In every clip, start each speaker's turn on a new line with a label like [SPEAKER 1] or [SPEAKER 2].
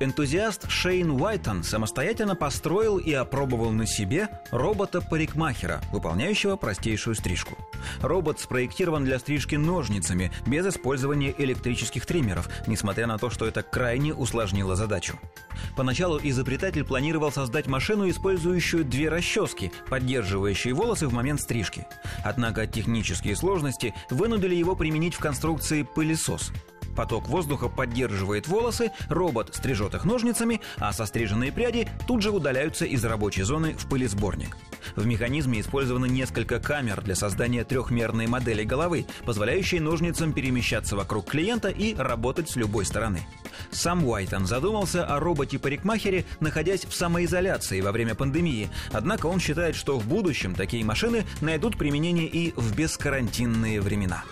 [SPEAKER 1] Энтузиаст Шейн Уайтон самостоятельно построил и опробовал на себе робота-парикмахера, выполняющего простейшую стрижку. Робот спроектирован для стрижки ножницами, без использования электрических триммеров, несмотря на то, что это крайне усложнило задачу. Поначалу изобретатель планировал создать машину, использующую две расчески, поддерживающие волосы в момент стрижки. Однако технические сложности вынудили его применить в конструкции пылесос. Поток воздуха поддерживает волосы, робот стрижет их ножницами, а состриженные пряди тут же удаляются из рабочей зоны в пылесборник. В механизме использовано несколько камер для создания трехмерной модели головы, позволяющей ножницам перемещаться вокруг клиента и работать с любой стороны. Сам Уайтон задумался о роботе-парикмахере, находясь в самоизоляции во время пандемии, однако он считает, что в будущем такие машины найдут применение и в бескарантинные времена.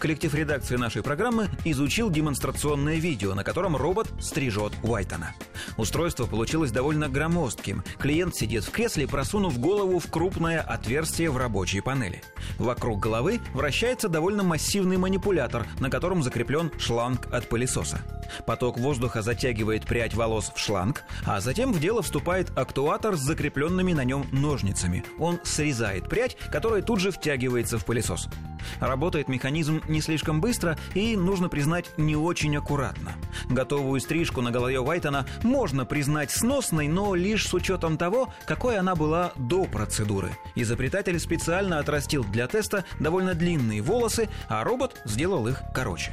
[SPEAKER 1] Коллектив редакции нашей программы изучил демонстрационное видео, на котором робот стрижет Уайтона. Устройство получилось довольно громоздким. Клиент сидит в кресле, просунув голову в крупное отверстие в рабочей панели. Вокруг головы вращается довольно массивный манипулятор, на котором закреплен шланг от пылесоса. Поток воздуха затягивает прядь волос в шланг, а затем в дело вступает актуатор с закрепленными на нем ножницами. Он срезает прядь, которая тут же втягивается в пылесос. Работает механизм не слишком быстро и, нужно признать, не очень аккуратно. Готовую стрижку на голове Уайтона можно признать сносной, но лишь с учетом того, какой она была до процедуры. Изобретатель специально отрастил для теста довольно длинные волосы, а робот сделал их короче.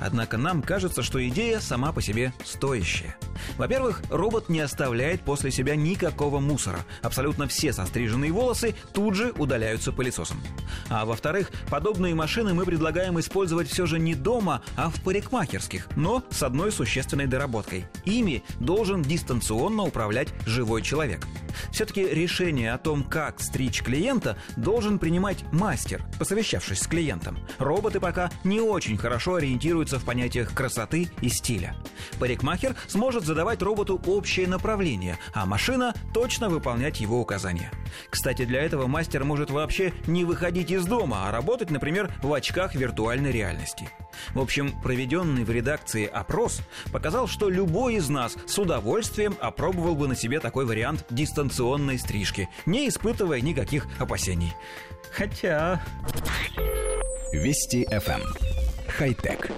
[SPEAKER 1] Однако нам кажется, что идея сама по себе стоящая. Во-первых, робот не оставляет после себя никакого мусора. Абсолютно все состриженные волосы тут же удаляются пылесосом. А во-вторых, подобные машины мы предлагаем использовать все же не дома, а в парикмахерских, но с одной существенной доработкой. Ими должен дистанционно управлять живой человек. Все-таки решение о том, как стричь клиента, должен принимать мастер, посовещавшись с клиентом. Роботы пока не очень хорошо ориентируются в понятиях красоты и стиля. Парикмахер сможет задавать роботу общее направление, а машина точно выполнять его указания. Кстати, для этого мастер может вообще не выходить из дома, а работать, например, в очках виртуальной реальности. В общем, проведенный в редакции опрос показал, что любой из нас с удовольствием опробовал бы на себе такой вариант дистанционной стрижки, не испытывая никаких опасений. Хотя...
[SPEAKER 2] Вести FM. Эм. Хай-тек.